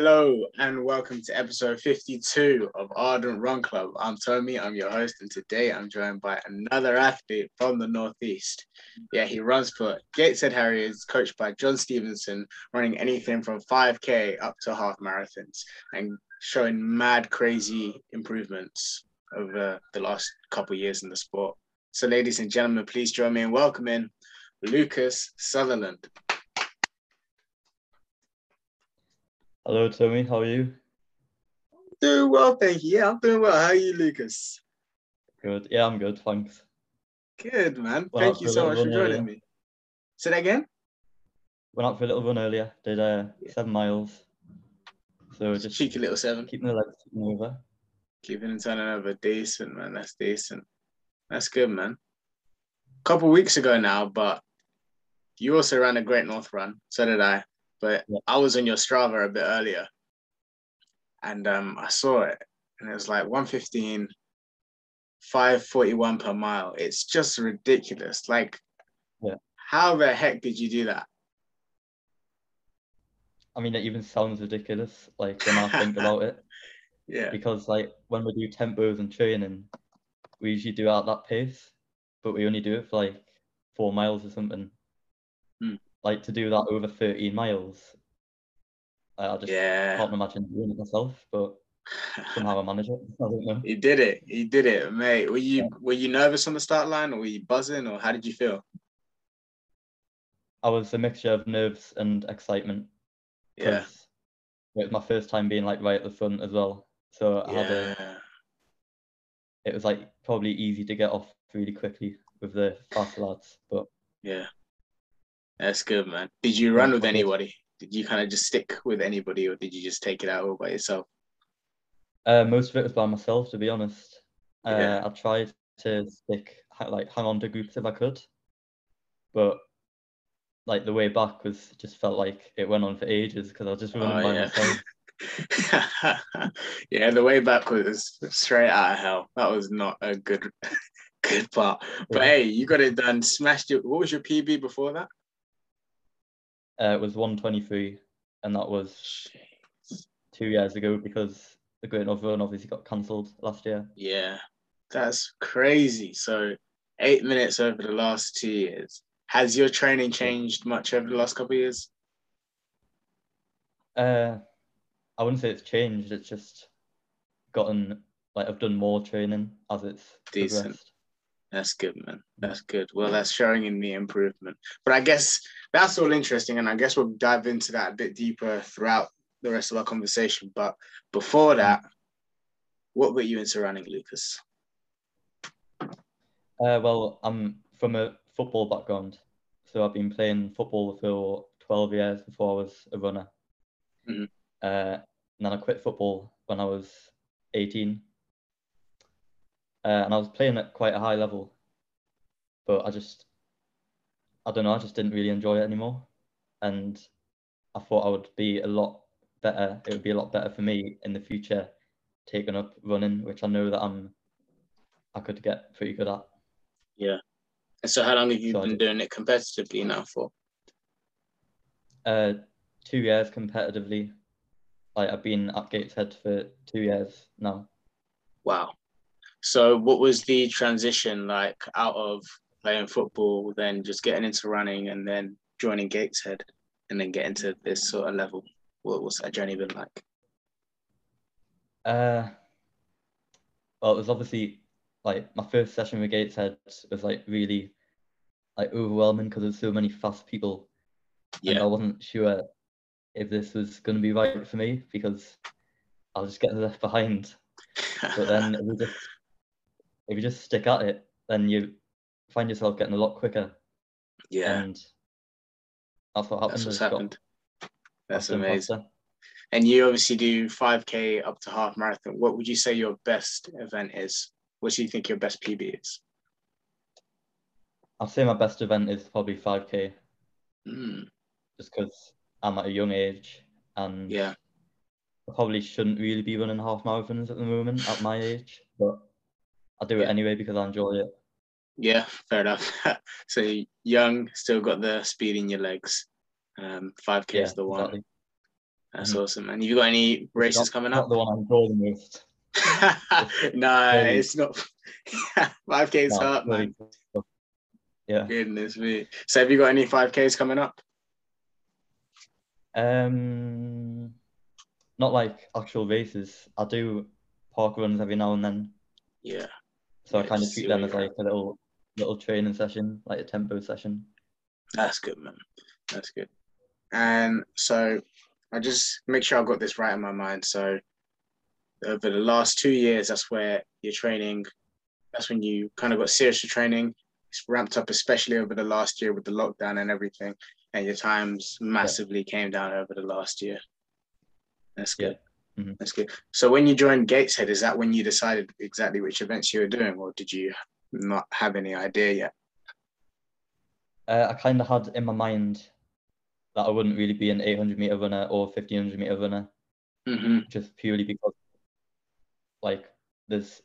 Hello and welcome to episode 52 of Ardent Run Club. I'm Tommy, I'm your host, and today I'm joined by another athlete from the Northeast. Yeah, he runs for Gateshead Harriers, coached by John Stevenson, running anything from 5K up to half marathons and showing mad crazy improvements over the last couple years in the sport. So, ladies and gentlemen, please join me in welcoming Lucas Sutherland. Hello, Tommy. How are you? Doing well, thank you. Yeah, I'm doing well. How are you, Lucas? Good. Yeah, I'm good. Thanks. Good, man. Went thank you so much for joining earlier. me. Say that again? Went out for a little run earlier. Did uh, seven miles. So just Cheeky little seven. keeping the legs ticking over. Keeping and turning over. Decent, man. That's decent. That's good, man. A couple weeks ago now, but you also ran a Great North run. So did I. But Yeah. I was on your Strava a bit earlier. And um, I saw it. And it was like 115, 541 per mile. It's just ridiculous. Like, Yeah. how the heck did you do that? I mean, it even sounds ridiculous, like when I think about it, Yeah. because like when we do tempos and training, we usually do it at that pace, but we only do it for like four miles or something. Hmm. Like to do that over 13 miles, I I just Yeah. can't imagine doing it myself, but somehow I manage it. I don't know. He did it. He did it, mate. Were you were you nervous on the start line, or were you buzzing, or how did you feel? I was a mixture of nerves and excitement Yeah, it was my first time being like right at the front as well. So I had a, yeah, it was like probably easy to get off really quickly with the fast lads. But yeah. That's good, man. Did you run with anybody? Did you kind of just stick with anybody, or did you just take it out all by yourself? uh, most of it was by myself, to be honest. Uh, Yeah. I tried to stick like hang on to groups if I could, but like the way back was just felt like it went on for ages because I was just running Oh, by yeah. myself. yeah, the way back was straight out of hell. That was not a good, good part. But Yeah. hey, you got it done. Smashed it. What was your PB before that? Uh, it was 123, and that was two years ago because the Great North Run obviously got cancelled last year. Yeah, that's crazy. So eight minutes over the last two years. Has your training changed much over the last couple of years? Uh, I wouldn't say it's changed. It's just gotten like I've done more training as it's Decent. progressed. That's good, man. That's good. Well, that's showing in the improvement. But I guess that's all interesting, and I guess we'll dive into that a bit deeper throughout the rest of our conversation. But before that, what got you into running, Lucas? Uh, well, I'm from a football background, so I've been playing football for 12 years before I was a runner. Mhm. Uh, and then I quit football when I was 18. Uh, and I was playing at quite a high level, but I just, I don't know, I just didn't really enjoy it anymore. And I thought I would be a lot better, it would be a lot better for me in the future taking up running, which I know that I'm, I could get pretty good at. Yeah. And so, how long have you So been doing it competitively now for? Uh, two years competitively. Like I've been at Gateshead for two years now. Wow. So, what was the transition like out of playing football, then just getting into running, and then joining Gateshead, and then getting to this sort of level? What what's that journey been like? Uh, well, it was obviously like my first session with Gateshead was like really like overwhelming because there's so many fast people, and I wasn't sure if this was going to be right for me because I was just getting left behind. But then if you just if you just stick at it, then you find yourself getting a lot quicker, yeah, and that's what happened. that's what's happened. That's amazing. faster. And you obviously do 5K up to half marathon. What would you say your best event is? What do you think your best PB is? I'd say my best event is probably 5k, Mm, just because I'm at a young age and yeah, I probably shouldn't really be running half marathons at the moment at my age, but I do it Yeah. anyway because I enjoy it. yeah, fair enough. so young, still got the speed in your legs. Um, 5K Yeah, is the one. exactly. That's Mhm. awesome, man. You got any races Not- coming up? the one I enjoy the most. no, it's not. 5Ks is No, hard, man. Yeah. Goodness me. So, have you got any five Ks coming up? Um, not like actual races. I do park runs every now and then, Yeah. So I kind of treat them as like a little little training session, like a tempo session. That's good, man. That's good. And so I just make sure I got this right in my mind. So over the last two years, that's where your training, that's when you kind of got serious to training. It's ramped up, especially over the last year with the lockdown and everything. And your times massively came down over the last year. That's Yeah. good. Mhm. That's good. So when you joined Gateshead, is that when you decided exactly which events you were doing, or did you not have any idea yet? Uh, I kind of had in my mind that I wouldn't really be an 800 meter runner or 1500 meter runner, hmm just purely because like there's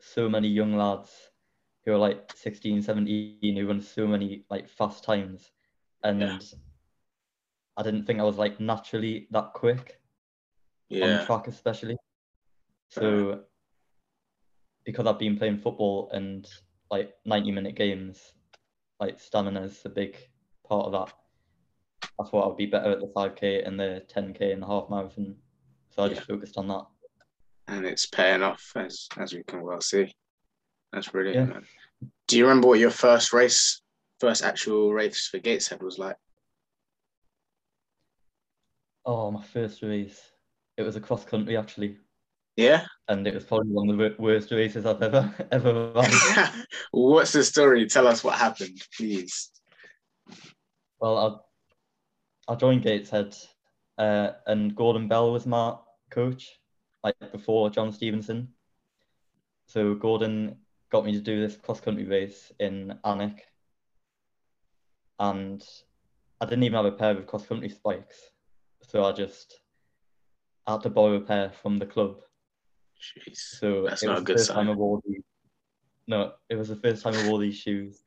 so many young lads who are like 16, 17 who run so many like fast times, and Yeah. I didn't think I was like naturally that quick. On the track especially. So because I've been playing football and like 90 minute games, like stamina is a big part of that. I thought I'd be better at the 5k and the 10k and the half marathon. So I just focused on that. and it's paying off as as we can well see. That's brilliant, Yeah. Do you remember what your first race, first actual race for Gateshead was like? Oh, my first race. It was a cross country actually. Yeah. And it was probably one of the worst races I've ever ever run. What's the story? Tell us what happened, please. Well, I I joined Gateshead, uh, and Gordon Bell was my coach, like before John Stevenson. So Gordon got me to do this cross country race in Alnwick, and I didn't even have a pair of cross country spikes, so I just had to borrow a pair from the club. Jeez. So That's not a good sign. These. No, it was the first time I wore these shoes,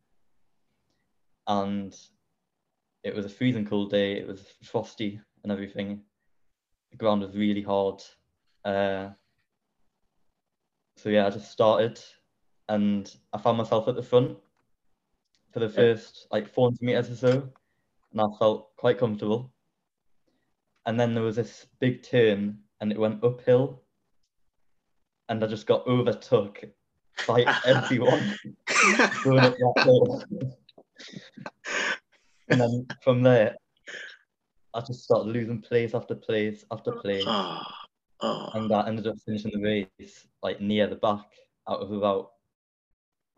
and it was a freezing cold day. It was frosty and everything. The ground was really hard. Uh, so yeah, I just started, and I found myself at the front for the first like 400 meters or so, and I felt quite comfortable. And then there was this big turn, and it went uphill, and I just got overtook by everyone going up that hill. and then from there, I just started losing place after place after place, oh, oh, and I ended up finishing the race like near the back out of about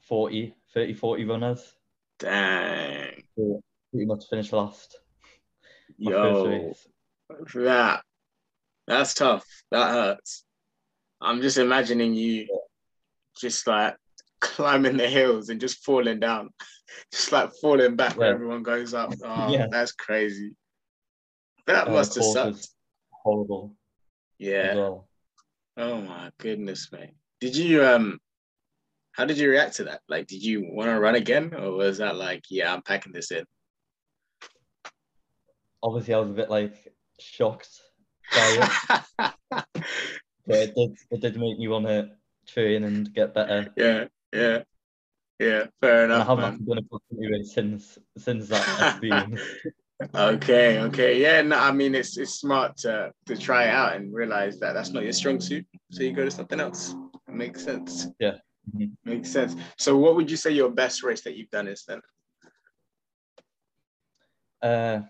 40, 30, 40 runners. dang. So pretty much finished last. My first Yo, that that's tough. That hurts. I'm just imagining you just like climbing the hills and just falling down, just like falling back where Yeah. everyone goes up. Oh, Yeah. that's crazy. That Uh, must have sucked. horrible Yeah. well. Oh my goodness, mate. Did you um? How did you react to that? Like, did you want to run again, or was that like, yeah, I'm packing this in? Obviously, I was a bit like shocked by it, but it did it did make me want to train and get better. yeah, yeah, yeah. Fair And I haven't man. done a country race since since that experience. Okay, okay, yeah. No, I mean it's it's smart to to try it out and realize that that's not your strong suit, so you go to something else. It makes sense. Yeah. Mhm. makes sense. So, what would you say your best race that you've done is then? Uh,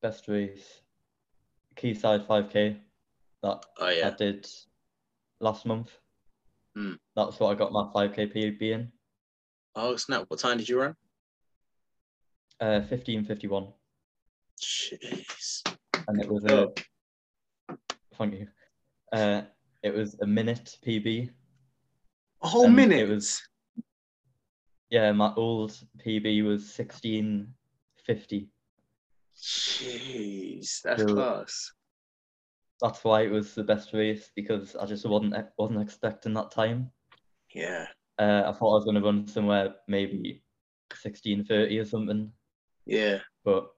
best race, Quayside 5K that Oh I did last month. Hmm. That's what I got my 5K PB in. oh snap! What time did you run? Uh, 15:51, Jeez. and it was Oh. a thank you. Uh, it was a minute PB. A whole And minute. it was- Yeah, my old PB was 16:50. Jeez, that's So- class. That's why it was the best race because I just wasn't wasn't expecting that time. Yeah, Uh, I thought I was going to run somewhere maybe 16:30 or something, yeah, but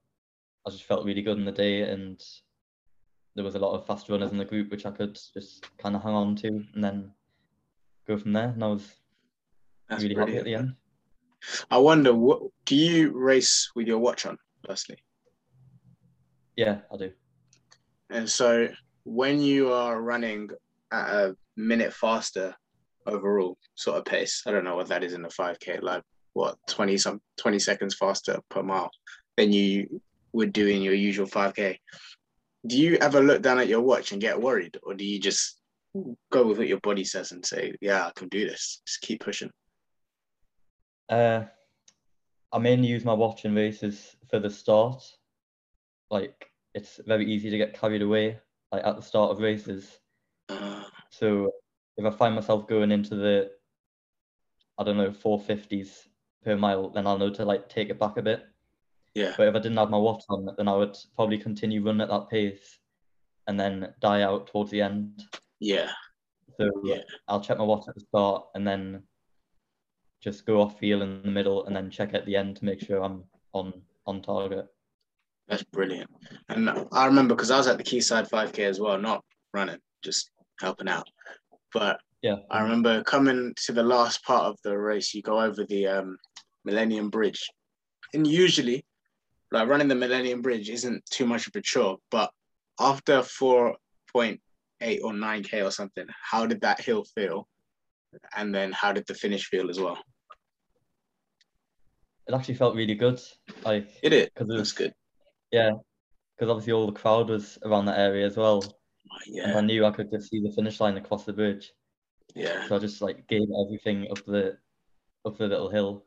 I just felt really good in the day and there was a lot of fast runners in the group which I could just kind of hang on to and then go from there. And I was That's really happy at the end. I wonder, what do you race with your watch on, firstly? Yeah, I do. And so when you are running at a minute faster overall sort of pace, I don't know what that is in the 5K, like what, 20 some 20 seconds faster per mile than you would do in your usual 5K. Do you ever look down at your watch and get worried? Or do you just go with what your body says and say, yeah, I can do this. Just keep pushing. Uh, I mainly use my watch in races for the start. Like it's very easy to get carried away, like at the start of races. So if I find myself going into the, I don't know, 450s per mile, then I'll know to like take it back a bit. yeah. But if I didn't have my watch on, then I would probably continue running at that pace and then die out towards the end. Yeah. So Yeah. I'll check my watch at the start and then just go off feel in the middle and then check at the end to make sure I'm on on target. That's brilliant. And I remember because I was at the Quayside 5K as well, not running, just helping out. But Yeah. I remember coming to the last part of the race, you go over the um, Millennium Bridge. And usually, like running the Millennium Bridge isn't too much of a chore, but after 4.8 or 9K or something, how did that hill feel? And then how did the finish feel as well? It actually felt really good. Like It is. because it was good. Yeah, because obviously all the crowd was around that area as well. And I knew I could just see the finish line across the bridge. Yeah. So I just like gave everything up the up the little hill.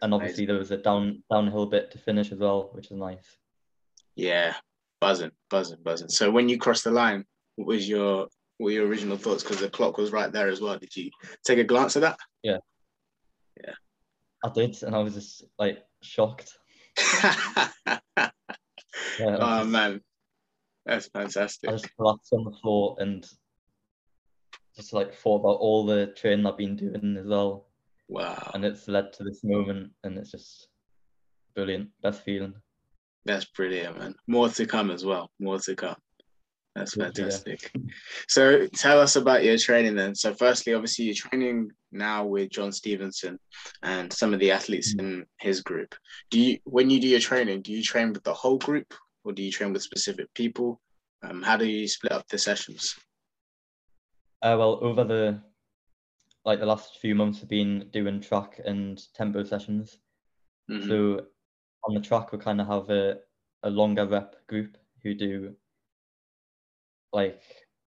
And obviously there was a down downhill bit to finish as well, which is nice. Yeah, buzzing, buzzing, buzzing. So when you crossed the line, what was your what were your original thoughts? Because the clock was right there as well. Did you take a glance at that? Yeah. Yeah. I did, and I was just like shocked. Yeah, oh man, that's fantastic. I just collapsed on the floor and just like thought about all the training I've been doing as well, Wow, and it's led to this moment, and it's just brilliant, best feeling. that's brilliant, man. More to come as well. More to come. That's yeah. fantastic. So tell us about your training then. So firstly, obviously you're training now with John Stevenson and some of the athletes Mm. in his group. Do you when you do your training, do you train with the whole group or do you train with specific people? Um, how do you split up the sessions? Uh, well, over the like the last few months, I've been doing track and tempo sessions. Mhm. So on the track, we kind of have a, a longer rep group who do like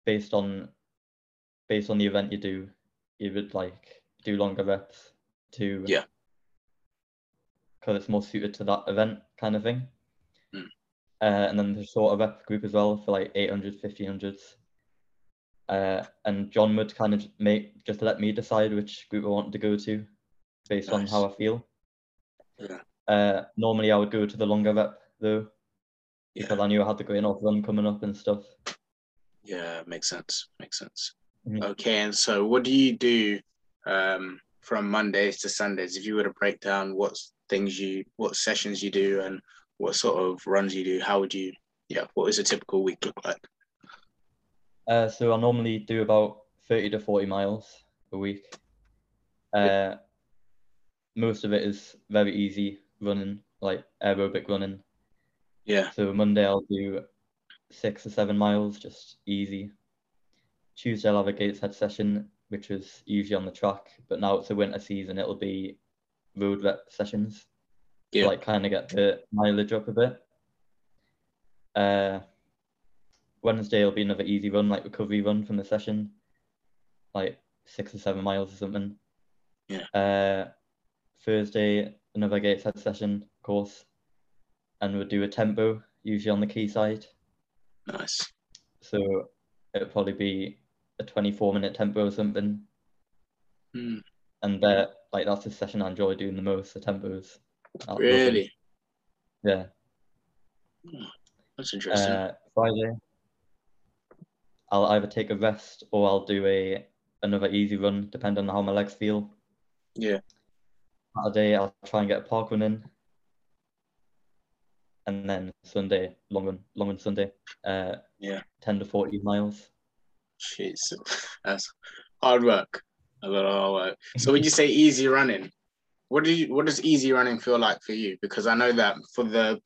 based on based on the event you do, you would like do longer reps to Yeah. because it's more suited to that event kind of thing. Mm. Uh, and then the shorter rep group as well for like 800, 1500s. Uh, and John would kind of make just let me decide which group I wanted to go to based on how I feel. Yeah. Uh, normally I would go to the longer rep though, because Yeah, I knew I had the Great North run coming up and stuff. Yeah, makes sense. Makes sense. Mhm. Okay, and so what do you do um, from Mondays to Sundays? If you were to break down what things you, what sessions you do, and what sort of runs you do, how would you? Yeah, what does a typical week look like? Uh, so I normally do about 30 to 40 miles a week. Uh, most of it is very easy running, like aerobic running. Yeah, So Monday I'll do six or seven miles, just easy. Tuesday I'll have a Gateshead session, which is usually on the track, but now it's a winter season, it'll be road rep sessions. Yeah. Like kind of get the mileage up a bit. Uh, Wednesday will be another easy run, like recovery run from the session, like six or seven miles or something. Yeah. Uh, Thursday another Gateshead session, of course, and we'll do a tempo usually on the Quayside. Nice. So it'll probably be a 24 minute tempo or something. Hmm, And that like that's the session I enjoy doing the most, the tempos. I love them. really, Yeah. that's interesting. Uh, Friday, I'll either take a rest or I'll do a another easy run, depending on how my legs feel. yeah, Saturday, I'll try and get a park run in. And then Sunday long run, long run Sunday. Uh, Yeah. ten to forty miles. Jeez, that's hard work. A lot of hard work. So when you say easy running, what do you what does easy running feel like for you? Because I know that for the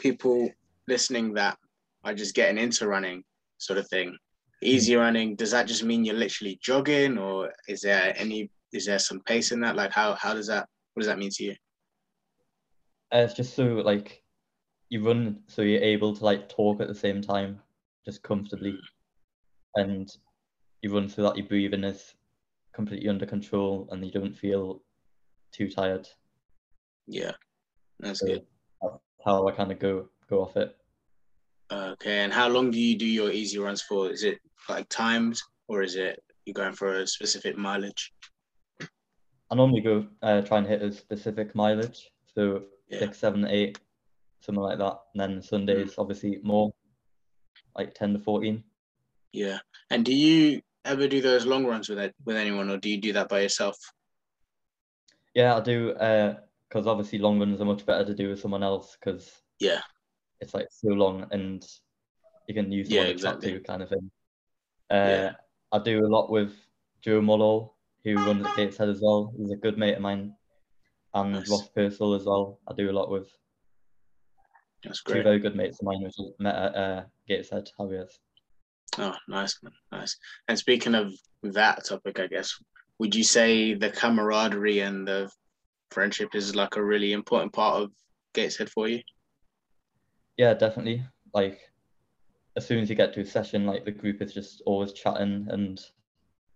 people listening that are just getting into running, sort of thing, easy running, does that just mean you're literally jogging, or is there any is there some pace in that? Like how how does that what does that mean to you? Uh, it's just so like you run so you're able to like talk at the same time, just comfortably, and you run so that your breathing is completely under control and you don't feel too tired. Yeah, that's So good. that's how I kind of go go off it. Okay, and how long do you do your easy runs for? Is it like timed, or is it you're going for a specific mileage? I normally go uh, try and hit a specific mileage, so Yeah. six, seven, eight, something like that. And then Sundays, obviously more, like ten to fourteen. Yeah. And do you ever do those long runs with it, with anyone, or do you do that by yourself? Yeah, I do. Because obviously long runs are much better to do with someone else because Yeah. it's like so long and you can use Yeah, chat exactly. to kind of thing. Uh, Yeah. I do a lot with Joe Mullo, who runs at Gateshead as well. He's a good mate of mine, and Nice. Ross Purcell as well. I do a lot with That's two great. very good mates of mine, which met at uh, Gateshead Harriers. Oh, nice, man. Nice. And speaking of that topic, I guess, would you say the camaraderie and the friendship is like a really important part of Gateshead for you? Yeah, definitely. Like as soon as you get to a session, like the group is just always chatting and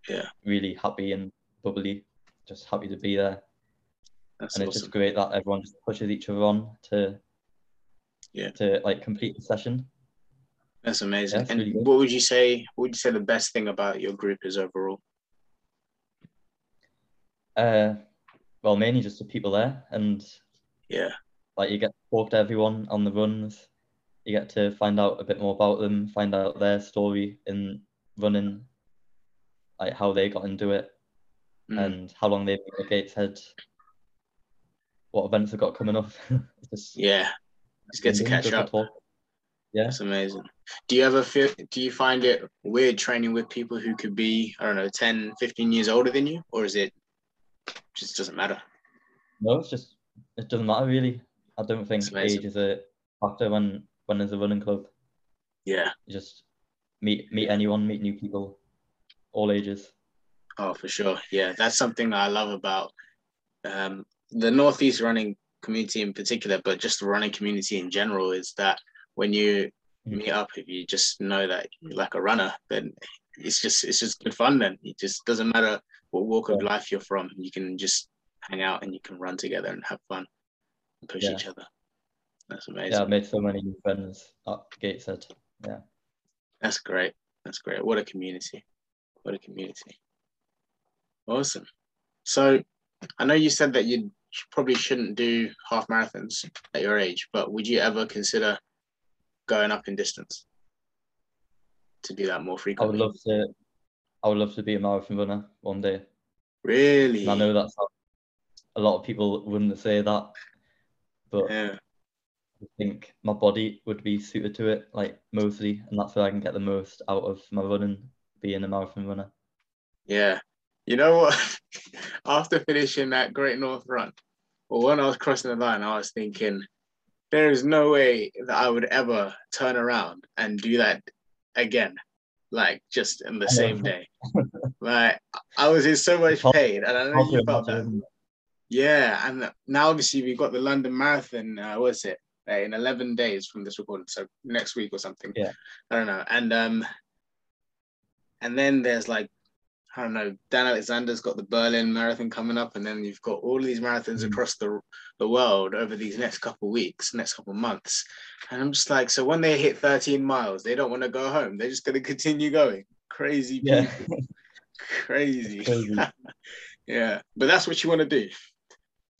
Yeah. really happy and bubbly, just happy to be there. That's and it's just great that everyone just pushes each other on to Yeah. to like complete the session. That's amazing. Yeah, it's and really what would you say? What would you say the best thing about your group is overall? Uh, well, mainly just the people there, and Yeah. like you get to talk to everyone on the runs. You get to find out a bit more about them, find out their story in running, like how they got into it, Mm. and how long they've been at Gateshead, what events they've got coming up. Just Yeah. Just get to catch up. talk. Yeah. it's amazing. Do you ever feel, do you find it weird training with people who could be, I don't know, 10, 15 years older than you? Or is it just doesn't matter? No, it's just it doesn't matter really. I don't think age is a factor when when there's a running club. Yeah. You just meet meet anyone, meet new people, all ages. Oh, for sure. Yeah. That's something that I love about um, the Northeast running community in particular, but just the running community in general is that when you Mm. meet up, if you just know that you're like a runner, then it's just it's just good fun then. It just doesn't matter what walk of life you're from. You can just hang out and you can run together and have fun and push Yeah. each other. That's amazing. Yeah, I've made so many new friends at Gateshead. Yeah. That's great. That's great. What a community. What a community. Awesome. So I know you said that you probably shouldn't do half marathons at your age, but would you ever consider going up in distance to do that more frequently? I would love to I would love to be a marathon runner one day. Really? And I know that's a lot of people wouldn't say that, but Yeah. I think my body would be suited to it, like mostly, and that's where I can get the most out of my running, being a marathon runner. Yeah. You know what? After finishing that Great North run, well, when I was crossing the line, I was thinking, there is no way that I would ever turn around and do that again, like just in the same day. like I was in so much pain, and I know you felt that. imagine, isn't it? Yeah, and now obviously we've got the London Marathon. Uh, what's it? Uh, in eleven days from this recording, so next week or something. Yeah. I don't know. And um, and then there's like, I don't know. Dan Alexander's got the Berlin Marathon coming up, and then you've got all these marathons Mm. across the the world over these next couple weeks, next couple months. And I'm just like, so when they hit 13 miles, they don't want to go home. They're just going to continue going. Crazy Yeah. people. Crazy. Crazy. yeah, but that's what you want to do.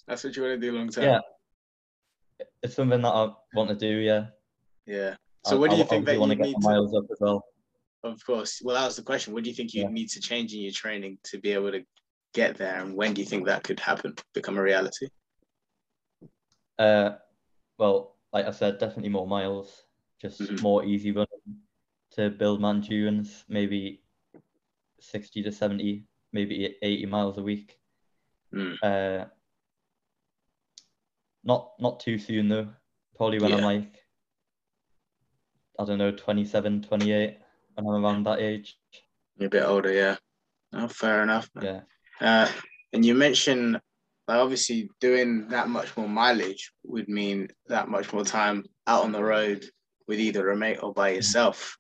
That's what you want to do long term. Yeah. It's something that I want to do, yeah. Yeah. So I- what do I you think that obviously want you to get need the to? miles up as well. Of course. Well, that was the question. What do you think you Yeah. need to change in your training to be able to get there, and when do you think that could happen, become a reality? Uh, well, like I said, definitely more miles, just Mhm. more easy running to build my endurance, maybe 60 to 70, maybe 80 miles a week. Mm. Uh, not not too soon though. Probably when I'm like, I don't know, 27, 28, when I'm around that age. You're a bit older, yeah. Oh, fair enough. man. Yeah. Uh, and you mentioned, like, obviously, doing that much more mileage would mean that much more time out on the road with either a mate or by yourself.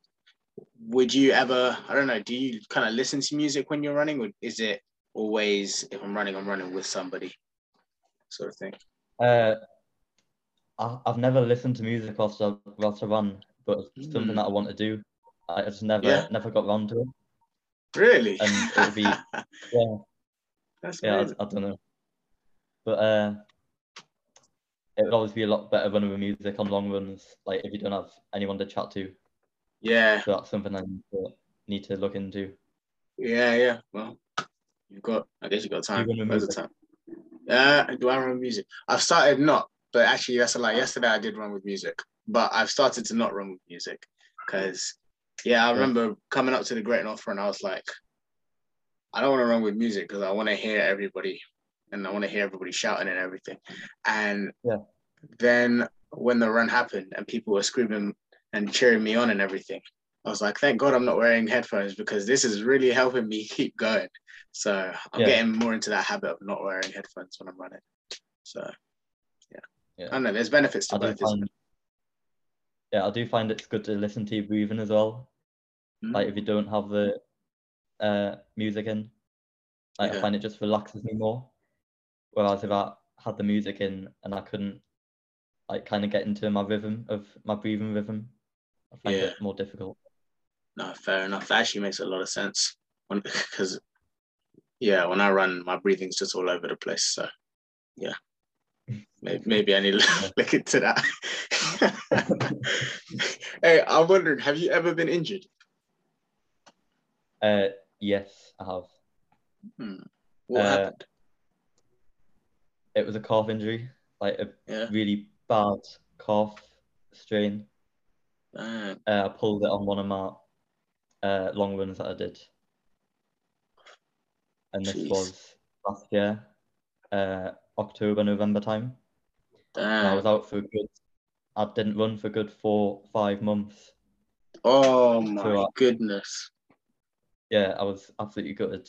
Would you ever, I don't know, do you kind of listen to music when you're running, or is it always, if I'm running, I'm running with somebody, sort of thing? Uh, I, I've never listened to music whilst I, whilst I run, but it's something Mm. that I want to do. I just never Yeah. never got around to it. Really? And it would be Yeah, That's yeah, I. I don't know. But uh, it would always be a lot better running with music on long runs, like if you don't have anyone to chat to. Yeah, So that's something I need to, need to look into. yeah, yeah. Well, you've got, I guess you've got time. run with Loads of music? time. Uh, do I run with music? I've started not, but actually, that's a lie. Yesterday, I did run with music, but I've started to not run with music because, yeah, I Yeah. remember coming up to the Great North Run, I was like, I don't want to run with music because I want to hear everybody and I want to hear everybody shouting and everything. And Yeah. then when the run happened and people were screaming and cheering me on and everything, I was like, thank God I'm not wearing headphones because this is really helping me keep going. So I'm Yeah. getting more into that habit of not wearing headphones when I'm running. So Yeah. I don't know, there's benefits to I both, find, yeah, I do find it's good to listen to your breathing as well. it? Like if you don't have the uh music in, like Yeah. I find it just relaxes me more. Whereas if I had the music in and I couldn't like kind of get into my rhythm of my breathing rhythm, I find Yeah. it more difficult. No, fair enough. That actually makes a lot of sense. Because, yeah, when I run, my breathing's just all over the place. So, yeah, maybe, maybe I need to look into that. hey, I'm wondering, have you ever been injured? Uh, yes, I have. Hmm. What Uh, happened? It was a calf injury, like a Yeah. really bad calf strain. Uh, Uh, I pulled it on one of my uh, long runs that I did, and this Jeez. was last year, uh, October, November time. And I was out for a good. I didn't run for a good four, five months. Oh my So, uh, goodness. Yeah, I was absolutely gutted.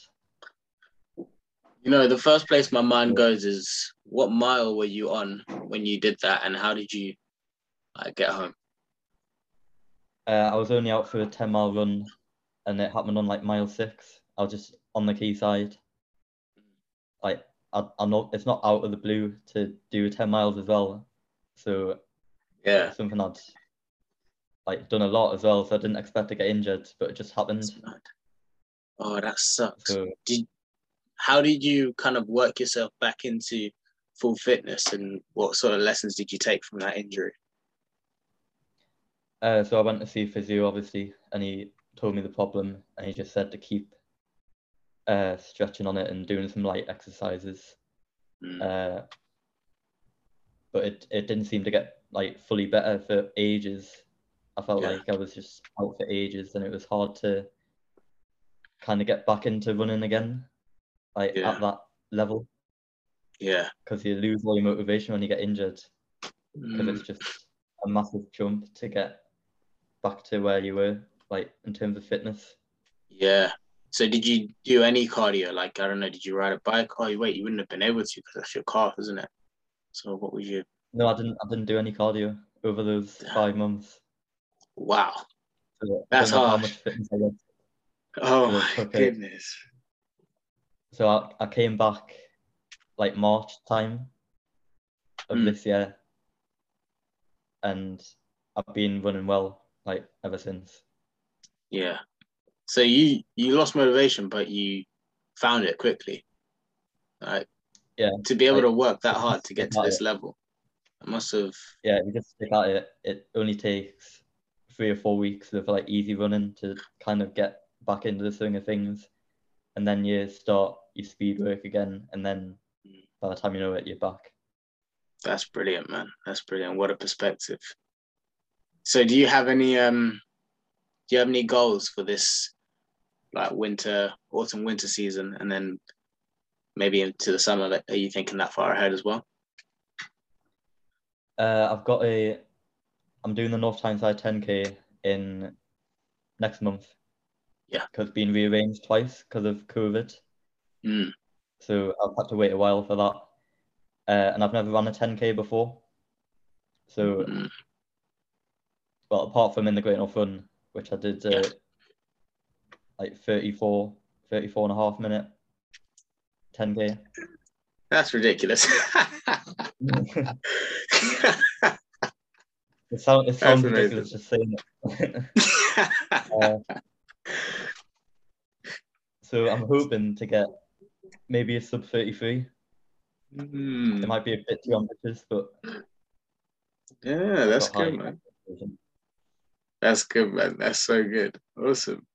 You know, the first place my mind goes is what mile were you on when you did that, and how did you like, get home? Uh, I was only out for a 10 mile run and it happened on like mile six. I was just on the quayside. Like, I, I know it's not out of the blue to do 10 miles as well. So, Yeah, something I'd like done a lot as well. So, I didn't expect to get injured, but it just happened. Oh, that sucks. So, How did you kind of work yourself back into full fitness, and what sort of lessons did you take from that injury? uh, so I went to see physio, obviously, and he told me the problem and he just said to keep uh, stretching on it and doing some light exercises. Mm, Uh, but it, it didn't seem to get like fully better for ages. I felt Yeah. like I was just out for ages and it was hard to kind of get back into running again, like Yeah. at that level, yeah, because you lose all your motivation when you get injured, because Mm, it's just a massive jump to get back to where you were, like in terms of fitness. yeah. So did you do any cardio? Like I don't know, did you ride a bike? Oh, wait, you wouldn't have been able to because that's your calf, isn't it? So what would you? No, I didn't. I didn't do any cardio over those five months. Wow, So That's don't how much fitness I did. oh my goodness. So I, I came back like March time of Mm. this year, and I've been running well like ever since. Yeah. So you you lost motivation, but you found it quickly. Right. Yeah, to be able like, to work that hard to get to this it. level, it must have. Yeah, you just stick at it, it only takes three or four weeks of like easy running to kind of get back into the swing of things, and then you start your speed work again, and then by the time you know it, you're back. That's brilliant, man. That's brilliant. What a perspective. So do you have any um do you have any goals for this like winter, autumn, winter season and then maybe into the summer? Are you thinking that far ahead as well? Uh, I've got a I'm doing the North Tyneside 10k in next month. Yeah. Because it's been rearranged twice because of COVID. Mm. So I've had to wait a while for that. Uh, and I've never run a 10k before. So, Mm. well, apart from in the Great North Run, which I did uh, Yeah. Like 34, 34 and a half minute 10k. That's ridiculous. It, sound, it sounds ridiculous just saying it. Uh, so I'm hoping to get maybe a sub 33. Mm. It might be a bit too ambitious, but Yeah, that's good, man. That's good, man. That's so good. Awesome.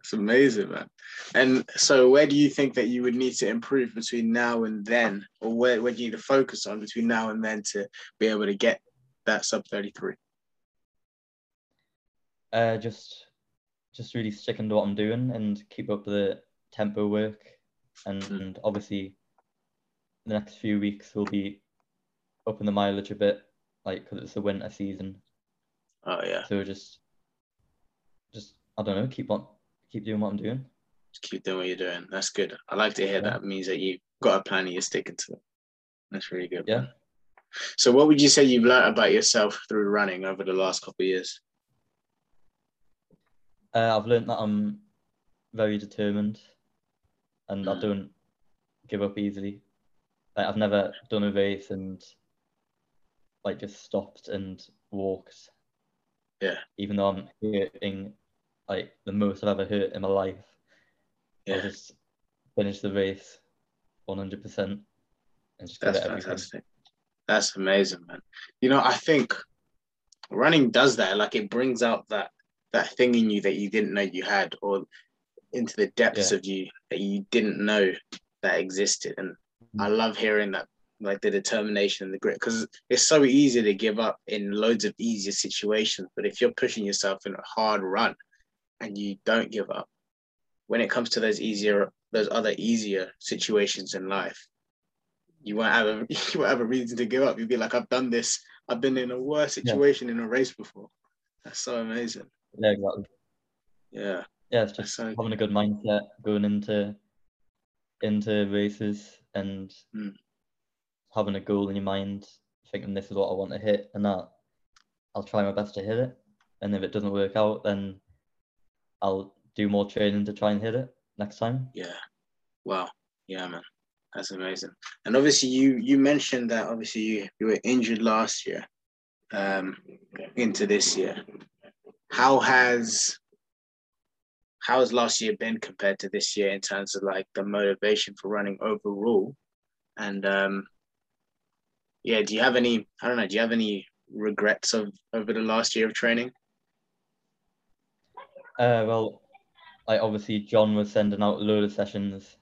That's amazing, man. And so, where do you think that you would need to improve between now and then, or where, where do you need to focus on between now and then to be able to get that sub 33? Uh, just just really sticking to what I'm doing and keep up the tempo work. And, Mm. and obviously, the next few weeks will be upping the mileage a bit, like because it's the winter season. Oh, yeah. So just, just I don't know, keep on, keep doing what I'm doing. Just keep doing what you're doing. That's good. I like to hear Yeah. that. It means that you've got a plan and you're sticking to it. That's really good. Yeah. So, what would you say you've learned about yourself through running over the last couple of years? Uh, I've learned that I'm very determined, and I Mm. don't give up easily. Like I've never done a race and like just stopped and walked. Yeah. Even though I'm hurting, like the most I've ever hurt in my life, Yeah, just finish the race 100% and just that's fantastic. That's amazing, man. You know, I think running does that. Like it brings out that that thing in you that you didn't know you had, or into the depths Yeah. of you that you didn't know that existed. And I mm-hmm. love hearing that, like the determination and the grit, because it's so easy to give up in loads of easier situations. But if you're pushing yourself in a hard run and you don't give up, when it comes to those easier, those other easier situations in life, you won't have a you won't have a reason to give up. You'll be like, I've done this. I've been in a worse Yeah. situation in a race before. That's so amazing. Yeah, exactly. Yeah, Yeah, it's just so having a good mindset going into into races and Mm. having a goal in your mind, thinking this is what I want to hit, and that I'll try my best to hit it. And if it doesn't work out, then I'll do more training to try and hit it next time. Yeah. Wow. Yeah, man. That's amazing. And obviously you you mentioned that obviously you, you were injured last year um into this year. How has how has last year been compared to this year in terms of like the motivation for running overall? And um yeah, do you have any I don't know, do you have any regrets of over the last year of training? Uh, well, like obviously John was sending out a load of sessions.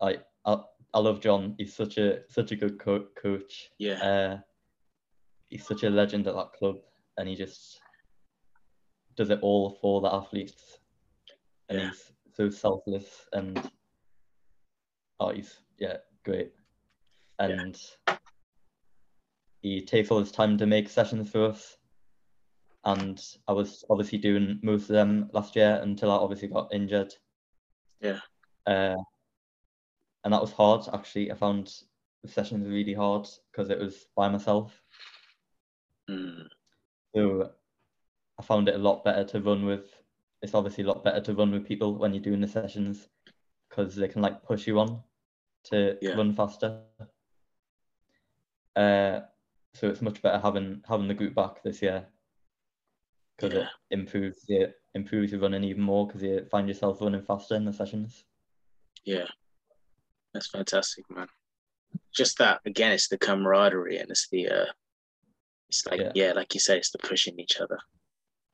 Like I, I love John. He's such a such a good co- coach. Yeah. Uh, he's such a legend at that club, and he just does it all for the athletes. And Yeah. he's so selfless and oh, he's yeah, great. And he takes all his time to make sessions for us. And I was obviously doing most of them last year until I obviously got injured. Yeah. Uh, and that was hard actually. I found the sessions really hard because it was by myself. Mm, So I found it a lot better to run with. It's obviously a lot better to run with people when you're doing the sessions because they can like push you on to Yeah. run faster. Uh, so it's much better having having the group back this year because Yeah. it improves your improves your running even more because you find yourself running faster in the sessions. Yeah, that's fantastic, man. Just that again, it's the camaraderie and it's the uh, it's like Yeah. yeah. like you say, it's the pushing each other.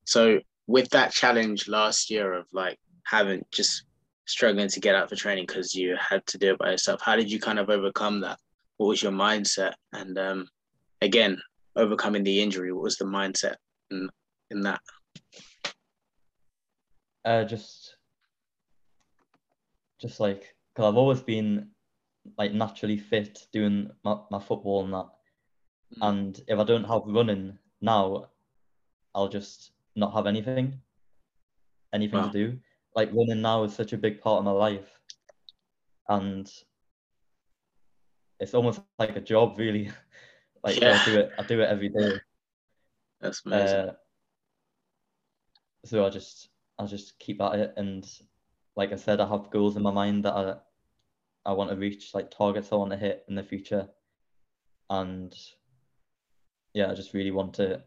So with that challenge last year of like having just struggling to get out for training because you had to do it by yourself, how did you kind of overcome that? what was your mindset? And um, again, overcoming the injury, what was the mindset in in that? Uh, just, just like, cause I've always been like naturally fit doing my, my football and that. Mm. And if I don't have running now, I'll just not have anything, anything Wow. to do. Like running now is such a big part of my life, and it's almost like a job, really. like Yeah. I do it, I do it every day. That's amazing. Uh, so I just I'll just keep at it, and like I said, I have goals in my mind that I I want to reach, like targets I want to hit in the future, and yeah, I just really want to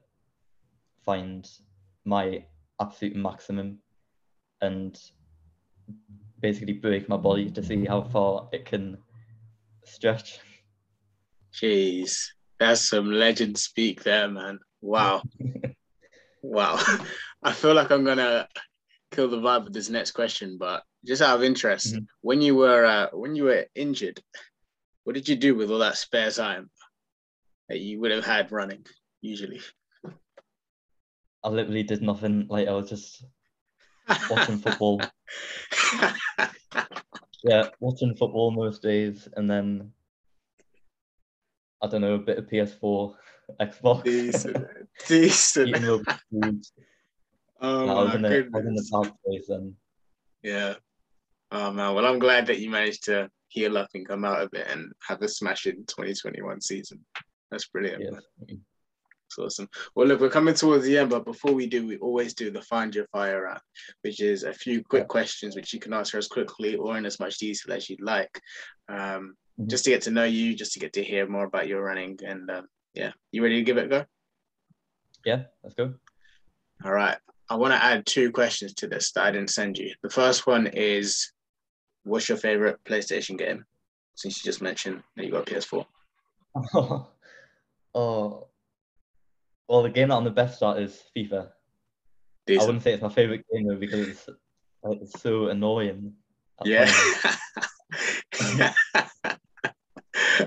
find my absolute maximum and basically break my body to see how far it can stretch. Jeez, that's some legend speak there, man. Wow. wow. I feel like I'm gonna kill the vibe with this next question, but just out of interest, Mhm. when you were uh, when you were injured, what did you do with all that spare time that you would have had running usually? I literally did nothing. Like I was just watching football. Yeah, watching football most days, and then I don't know, a bit of PS4, Xbox, decent, decent. Oh Like, I was my in a, I was in a goodness. bad place then. Yeah. Oh man. Well, I'm glad that you managed to heal up and come out of it and have a smashing 2021 season. That's brilliant. Yeah. man. It's awesome. Well, look, we're coming towards the end, but before we do, we always do the Find Your Fire round, which is a few quick Yeah. questions which you can answer as quickly or in as much detail as you'd like. Um, Mhm. Just to get to know you, just to get to hear more about your running. And um, yeah, you ready to give it a go? Yeah, let's go. All right. I want to add two questions to this that I didn't send you. The first one is What's your favorite PlayStation game? Since you just mentioned that you got a PS4. oh, well, the game that I'm the best at is FIFA. I wouldn't say it's my favorite game though because it's, like, it's so annoying. at Yeah.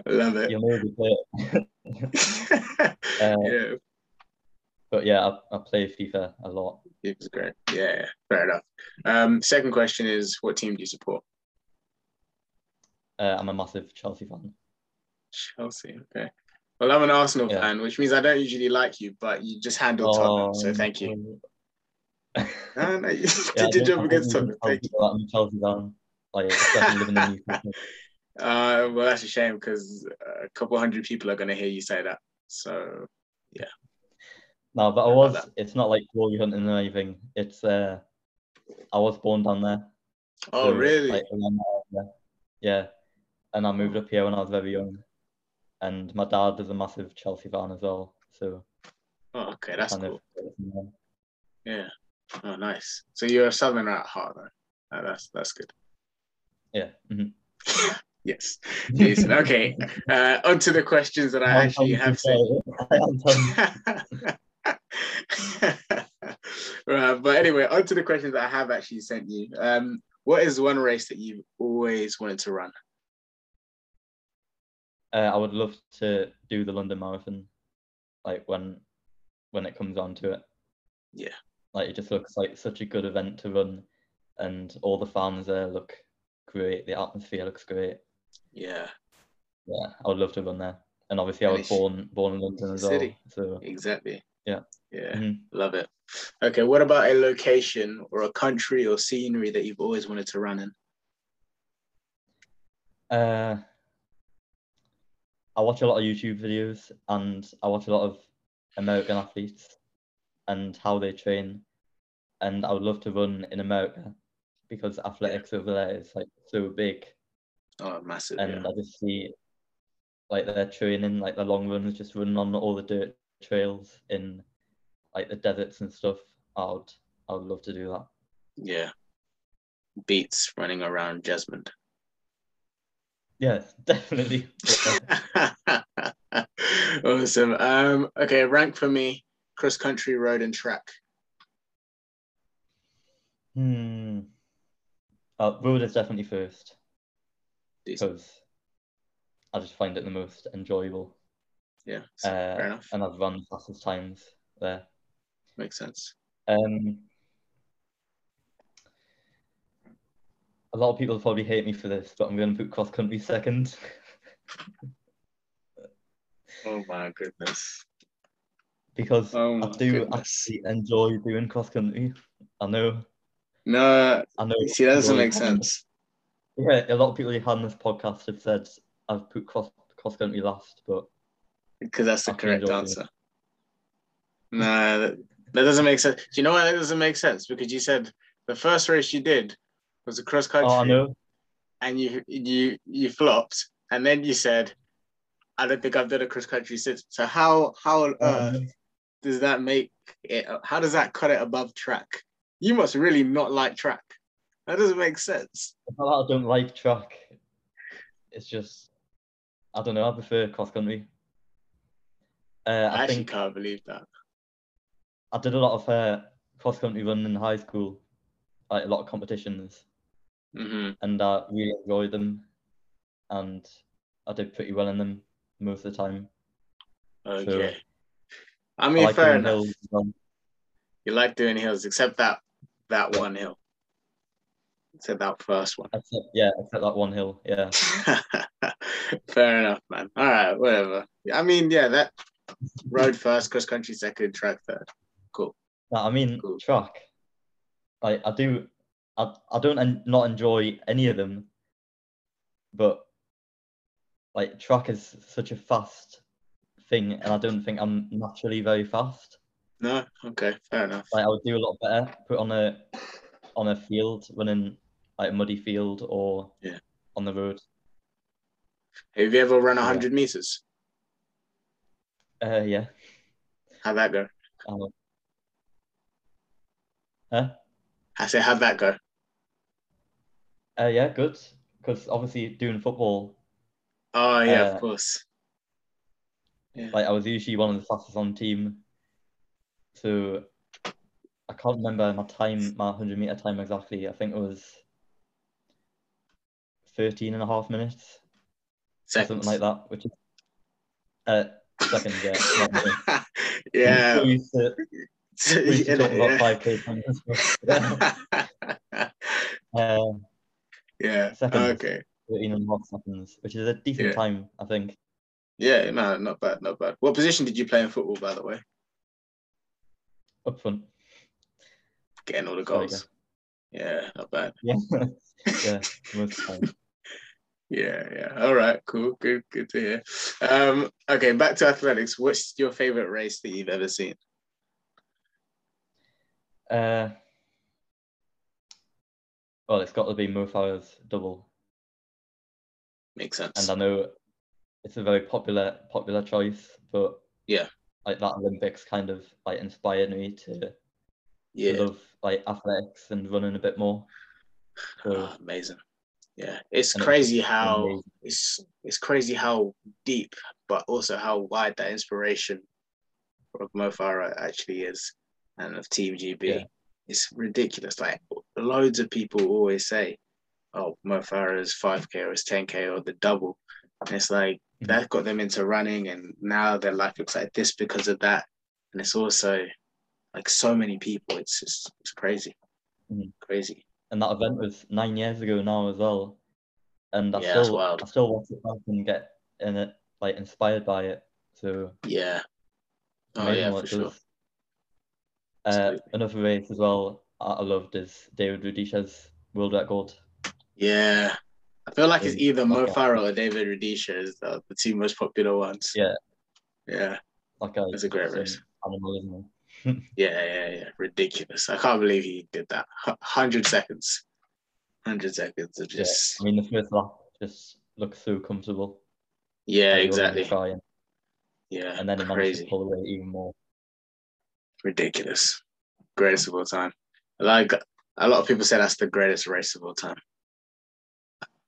Love it. Never play it. Uh, yeah, But yeah, I, I play FIFA a lot. was great. Yeah, yeah, fair enough. Um, second question is What team do you support? Uh, I'm a massive Chelsea fan. Chelsea. Okay. Well, I'm an Arsenal Yeah. fan, which means I don't usually like you, but you just handled Tottenham. So thank you. um, No, no, you Yeah, did your job against Tottenham. Thank you. I'm a Chelsea fan. Like, living in Newcastle. Uh, well, that's a shame because a couple hundred people are going to hear you say that. So, No, but I was. It's not like glory hunting or anything. It's uh, I was born down there. oh, so, really? Like. Yeah, and I moved up here when I was very young, and my dad is a massive Chelsea fan as well. So oh, okay, that's cool. of Yeah. Oh, nice. So you're a Southerner at heart, though. Uh, that's that's good. yeah. mhm. yes. Jason. Okay. Uh, on to the questions that I actually have sent. I am telling right, but anyway, on to the questions that I have actually sent you. Um, what is one race that you've always wanted to run? Uh, I would love to do the London Marathon, like when when it comes on to it. Yeah. Like it just looks like such a good event to run, and all the fans there look great. The atmosphere looks great. Yeah, Yeah, I would love to run there. And obviously, I was born born in London as well. So exactly. Yeah. Yeah. mhm. Love it. Okay, what about a location or a country or scenery that you've always wanted to run in? uh, I watch a lot of YouTube videos, and I watch a lot of American athletes and how they train. And I would love to run in America because athletics over there is like so big, Oh, massive. and yeah. I just see like their training, like the long runs, just running on all the dirt trails in like the deserts and stuff. I would, I would love to do that. yeah. Beats running around Jesmond. Yeah, definitely. awesome. Um, okay, rank for me cross country, road, and track. Hmm. Uh, road is definitely first because I just find it the most enjoyable. Yeah, Uh, fair enough. and I've run the fastest times there. Makes sense. Um, a lot of people probably hate me for this, but I'm going to put cross country second. Oh my goodness. because Oh I do goodness. actually enjoy doing cross country. I know, No, I know. see, that doesn't make sense. Yeah, a lot of people who had on this podcast have said I've put cross cross country last, but Because that's the correct it. answer. No, that, that doesn't make sense. Do you know why that doesn't make sense? Because you said the first race you did was a cross country. oh, know. and you you you flopped, and then you said, "I don't think I've done a cross country since." So how how on Oh, I earth know. does that make it? How does that cut it above track? You must really not like track. That doesn't make sense. It's not that I don't like track. It's just I don't know. I prefer cross country. Uh, I, I actually think can't believe that. I did a lot of uh, cross country running in high school, like a lot of competitions, hmm and I really enjoyed them, and I did pretty well in them most of the time. Okay. I I mean, like fair enough. hills as well. You like doing hills, except that that one hill. Except that first one. Except, yeah, except that one hill. Yeah, Fair enough, man. All right, whatever. I mean, yeah, that road first, cross country second, track third. Cool. No, I mean Cool. track. Like I do, I I don't en- not enjoy any of them, but like track is such a fast thing, and I don't think I'm naturally very fast. No, okay, fair enough. Like I would do a lot better put on a on a field, running like a muddy field or Yeah. on the road. Have you ever run Yeah. hundred meters? Uh, yeah. How'd that go? Uh, huh? I say, how'd that go? Uh, yeah, good. Because obviously doing football, Oh yeah, Uh, of course. Yeah. like I was usually one of the fastest on the team. So I can't remember my time, my 100 meter time exactly. I think it was 13 and a half minutes, something like that, which is uh, seconds, yeah. yeah. We used to, So, we used to talk about yeah. 5k times and stuff. uh, yeah. Seconds. Okay. 13 and a half seconds, which is a decent Yeah. time, I think. Yeah. No, not bad. Not bad. What position did you play in football, by the way? Up front. Getting all the goals. Yeah, not bad. Yeah. yeah. Yeah, yeah. All right, cool. Good, good to hear. Um, okay, back to athletics. What's your favorite race that you've ever seen? Uh, well, it's got to be Mo Farah's double, Makes sense. and I know it's a very popular popular choice, but Yeah. like that Olympics kind of like inspired me to, to yeah. love like athletics and running a bit more. So Ah, amazing. Yeah, it's And it's crazy how amazing. it's it's crazy how deep, but also how wide that inspiration of Mo Farah actually is, and of Team GB. Yeah. It's ridiculous. Like loads of people always say, "Oh, Mo Farah's five k or his ten k or the double," and it's like Mhm. that got them into running, and now their life looks like this because of that. And it's also like so many people. It's just it's crazy, Mhm. crazy. and that event was nine years ago now as well, and I Yeah, still wild. I still watch it back and get in it like inspired by it. So Yeah. Oh yeah, for sure. does. Uh, another race as well I I loved is David Rudisha's world record. Yeah. I feel like it's either Mo okay. Farah or David Rudisha is the, the two most popular ones. Yeah. Yeah. Like a, That's a great it's an race. Animal, isn't it? Yeah, yeah, yeah. Ridiculous. I can't believe he did that. 100 seconds. 100 seconds of Yeah. just. I mean, the first lap just looks so comfortable. Yeah, like, he wasn't exactly. Trying, Yeah. and then he managed Crazy. to pull away even more. Ridiculous. Greatest of all time. Like a lot of people say that's the greatest race of all time.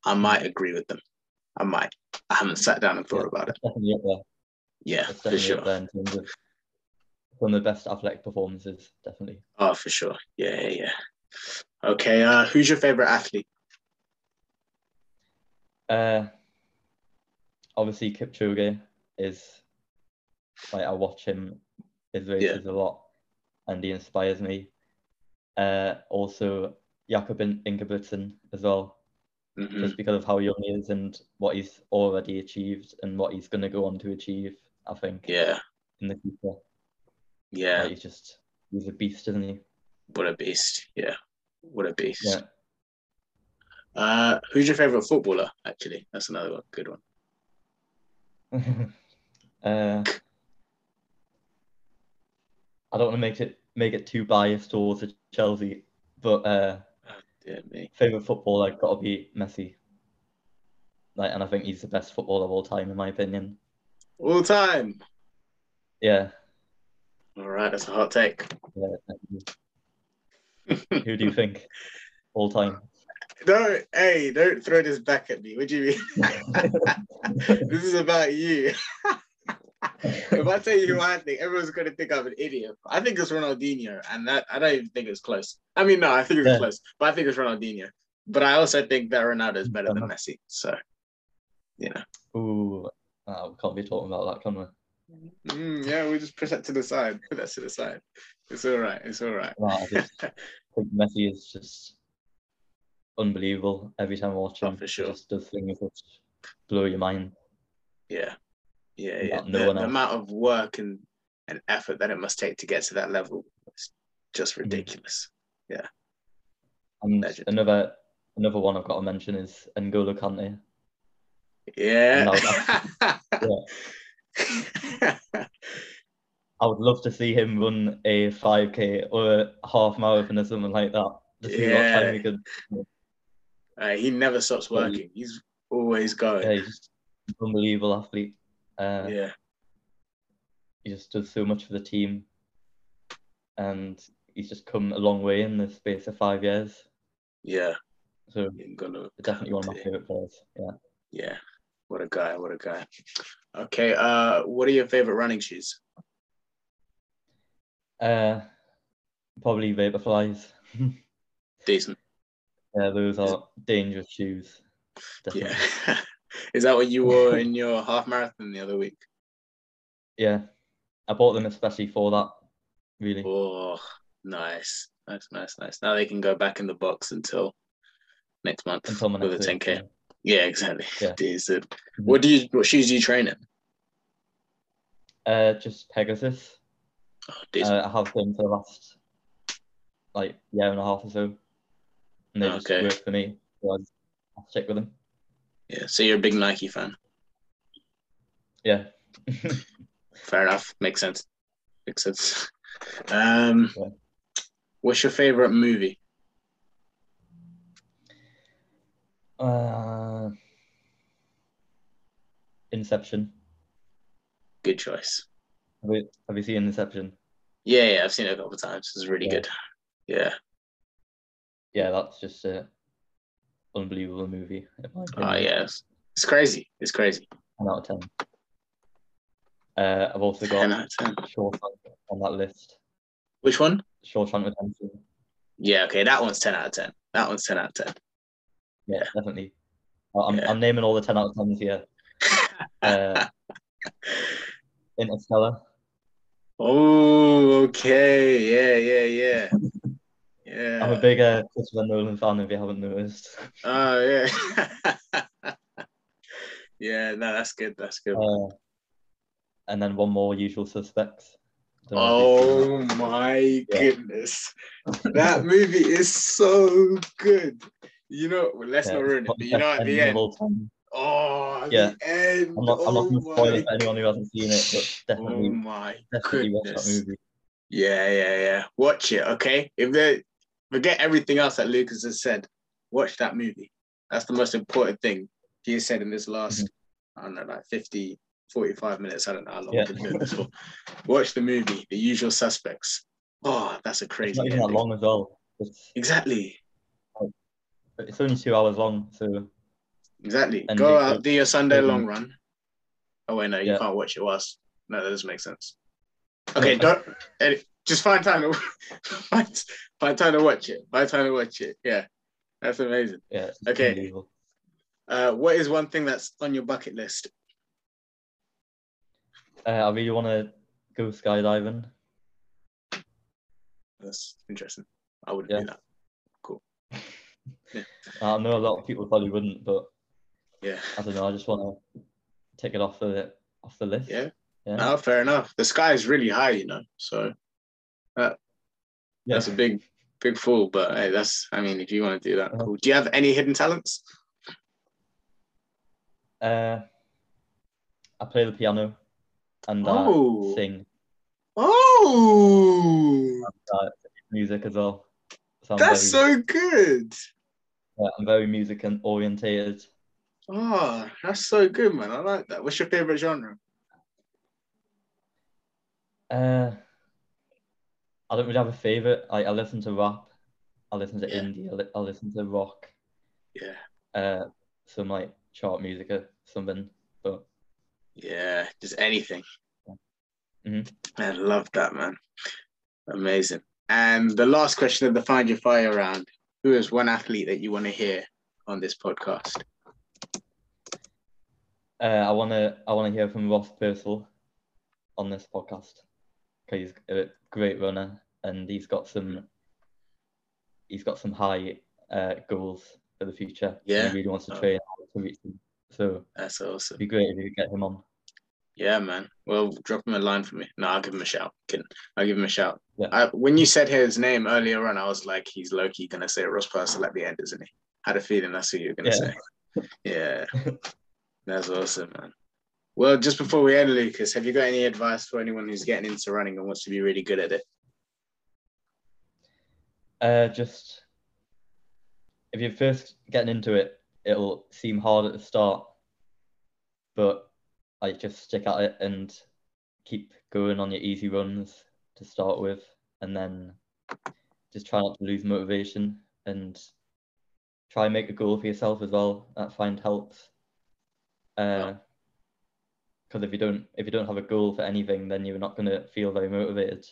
I might agree with them. I might. I haven't sat down and thought Yeah, about it. Definitely up there. Yeah, It's for definitely sure. there in terms of one of the best athletic performances. Definitely. Oh, for sure. Yeah, yeah, yeah. Okay, uh, who's your favorite athlete? Uh, obviously Kipchoge is like I watch him his races a lot, and he inspires me. Uh, also Jakob In- Ingebrigtsen as well, Mhm. just because of how young he is and what he's already achieved and what he's going to go on to achieve. I think Yeah, in the future, yeah. like, he's just he's a beast, isn't he? What a beast. Yeah, what a beast. Yeah. Uh, who's your favorite footballer? Actually, that's another one. good one. uh, I don't want to make it make it too biased towards Chelsea, but uh, Dear me. favorite footballer got to be Messi. Like, and I think he's the best footballer of all time, in my opinion. All time. Yeah. All right, that's a hot take. yeah. Who do you think? All time. Don't, hey, don't throw this back at me. What do you mean? this is about you. if I tell you who I think, everyone's going to think I'm an idiot. I think it's Ronaldinho, and that I don't even think it's close. I mean, no, I think it's Yeah. close, but I think it's Ronaldinho. But I also think that Ronaldo is better than. Messi. So, you know, Ooh, uh, we can't be talking about that, can we? Mm, yeah, we just put that to the side. Put that to the side. It's all right. It's all right. No, I just think Messi is just unbelievable every time I watch Oh, him. for sure. just does things that blow your mind. Yeah, yeah, Yeah, yeah. no the, the amount of work and and effort that it must take to get to that level is just Mm. ridiculous. And Legend. another another one I've got to mention is N'Golo Kante. Yeah. No, I would love to see him run a 5k or a half marathon or something like that. To see what Yeah. he could. Uh, he never stops working. He's always going. Yeah, he's just an unbelievable athlete. Uh, yeah. He just does so much for the team, and he's just come a long way in the space of five years. Yeah. So definitely one of my favorite players. Yeah. Yeah. What a guy. What a guy. Okay. Uh, what are your favorite running shoes? Uh, probably Vaporflies. Decent. yeah, those are dangerous shoes. Definitely. Yeah. Is that what you wore in your half marathon the other week? Yeah. I bought them especially for that. Really. Oh, nice. Nice, nice, nice. Now they can go back in the box until next month Until with a 10K. race, Yeah, exactly. Yeah. Decent. What do you what shoes do you train in? Uh, just Pegasus. Oh. Uh, I have been for the last like year and a half or so, and they just work for me. So I stick with them. Yeah. So you're a big Nike fan. Yeah. Fair enough. Makes sense. Makes sense. Um Yeah. what's your favorite movie? uh, Inception. Good choice. Have you, have you seen Inception? Yeah, yeah, I've seen it a couple of times. It's really Yeah. good. Yeah. Yeah, that's just a unbelievable movie. Oh yes. It's, crazy. It's crazy. 10 out of 10. Uh, I've also got 10 got out of 10. Shawshank on that list. Which one? Shawshank Redemption. Yeah, okay, that one's 10 out of 10. That one's 10 out of 10. Yeah, definitely. I- I'm, Yeah. I'm naming all the 10 out of 10s here. Uh, Interstellar. oh, okay. Yeah, yeah, yeah. Yeah. I'm a big uh, Christopher Nolan fan if you haven't noticed. Oh, yeah. yeah, no, that's good. That's good. Uh, and then one more Usual Suspects. Don't know if you've seen Oh my Yeah. goodness. That movie is so good. You know, well, let's that. not ruin it, but you know, at the end, all time. oh, Yeah. the end. I'm not, I'm not oh going to spoil it for anyone who hasn't seen it, but oh definitely, my definitely watch that movie. Yeah, yeah, yeah. Watch it, okay? If they forget everything else that Lucas has said, watch that movie. That's the most important thing he has said in this last, Mm-hmm. I don't know, like 50, 45 minutes. I don't know how long Yeah. we've been doing this for. Watch the movie, The Usual Suspects. Oh, that's a It's crazy not even that long as well. It's, Exactly. it's only two hours long, so Exactly. And Go out, do your Sunday Mhm. long run. Oh wait, no, you Yeah. can't watch it whilst. No, that doesn't make sense. Okay, don't. Just find time to find, find time to watch it. Find time to watch it. Yeah, that's amazing. yeah. Okay. Uh, what is one thing that's on your bucket list? Uh, I really want to go skydiving. That's interesting. I wouldn't Yeah. do that. Yeah. I know a lot of people probably wouldn't, but Yeah. I don't know. I just want to take it off the off the list. Yeah. Yeah. No, fair enough. The sky is really high, you know. So Yeah. that's a big, big fall. But hey, that's. I mean, if you want to do that, Uh-huh. cool. Do you have any hidden talents? Uh, I play the piano and Oh. I sing Oh, uh, music as well. So that's very, so good. yeah, I'm very music and orientated. Oh, that's so good, man. I like that. What's your favorite genre? Uh, I don't really have a favorite. I, I listen to rap, I listen to Yeah. indie, I, li- I listen to rock, Yeah, uh, some like chart music or something. But yeah, just anything. Mhm. I love that, man. Amazing. And the last question of the Find Your Fire round: Who is one athlete that you want to hear on this podcast? uh, I wanna I wanna hear from Ross Purcell on this podcast he's a great runner and he's got some he's got some high uh, goals for the future. Yeah. he really wants to Oh. train to reach them. So That's awesome. it'd be great if you could get him on. Yeah, man. Well, drop him a line for me. No, I'll give him a shout. Can I'll give him a shout. Yeah. I, when you said his name earlier on, I was like, he's low key gonna say Ross Purcell at the end, isn't he? Had a feeling that's who you were gonna Yeah. say. Yeah, that's awesome, man. Well, just before we end, Lucas, have you got any advice for anyone who's getting into running and wants to be really good at it? Uh, just if you're first getting into it, it'll seem hard at the start, but like just stick at it and keep going on your easy runs to start with, and then just try not to lose motivation and try and make a goal for yourself as well. That find helps. Uh, because if you don't if you don't have a goal for anything, then you're not gonna feel very motivated.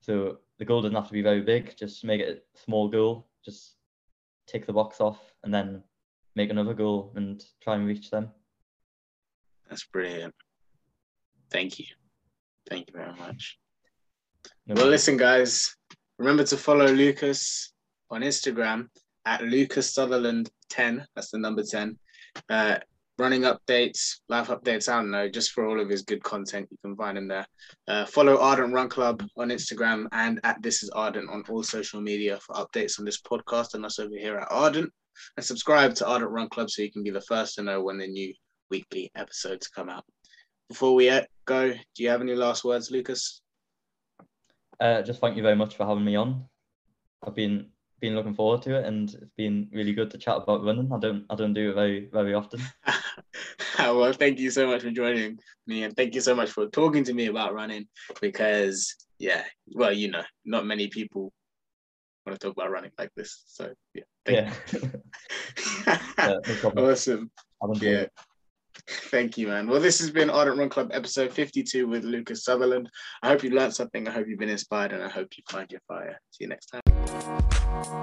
So the goal doesn't have to be very big. Just make it a small goal. Just tick the box off, and then make another goal and try and reach them. That's brilliant. Thank you. Thank you very much. No Well, listen, guys. Remember to follow Lucas on Instagram at Lucas Sutherland 10. That's the number 10. Uh, running updates, life updates. I don't know, just for all of his good content, you can find him there. Uh, follow Ardent Run Club on Instagram and at This Is Ardent on all social media for updates on this podcast and us over here at Ardent. And subscribe to Ardent Run Club so you can be the first to know when the new weekly episodes come out. Before we uh, go, do you have any last words, Lucas? Uh, just thank you very much for having me on. I've been been looking forward to it, and it's been really good to chat about running. I don't I don't do it very very often. well, thank you so much for joining me, and thank you so much for talking to me about running. Because, yeah, well, you know, not many people want to talk about running like this. So, yeah, Yeah, thank yeah no awesome. Yeah. it. Thank you, man. Well, this has been Ardent Run Club episode 52 with Lucas Sutherland. I hope you learned something. I hope you've been inspired, and I hope you find your fire. See you next time. Thank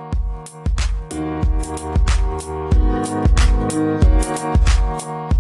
you.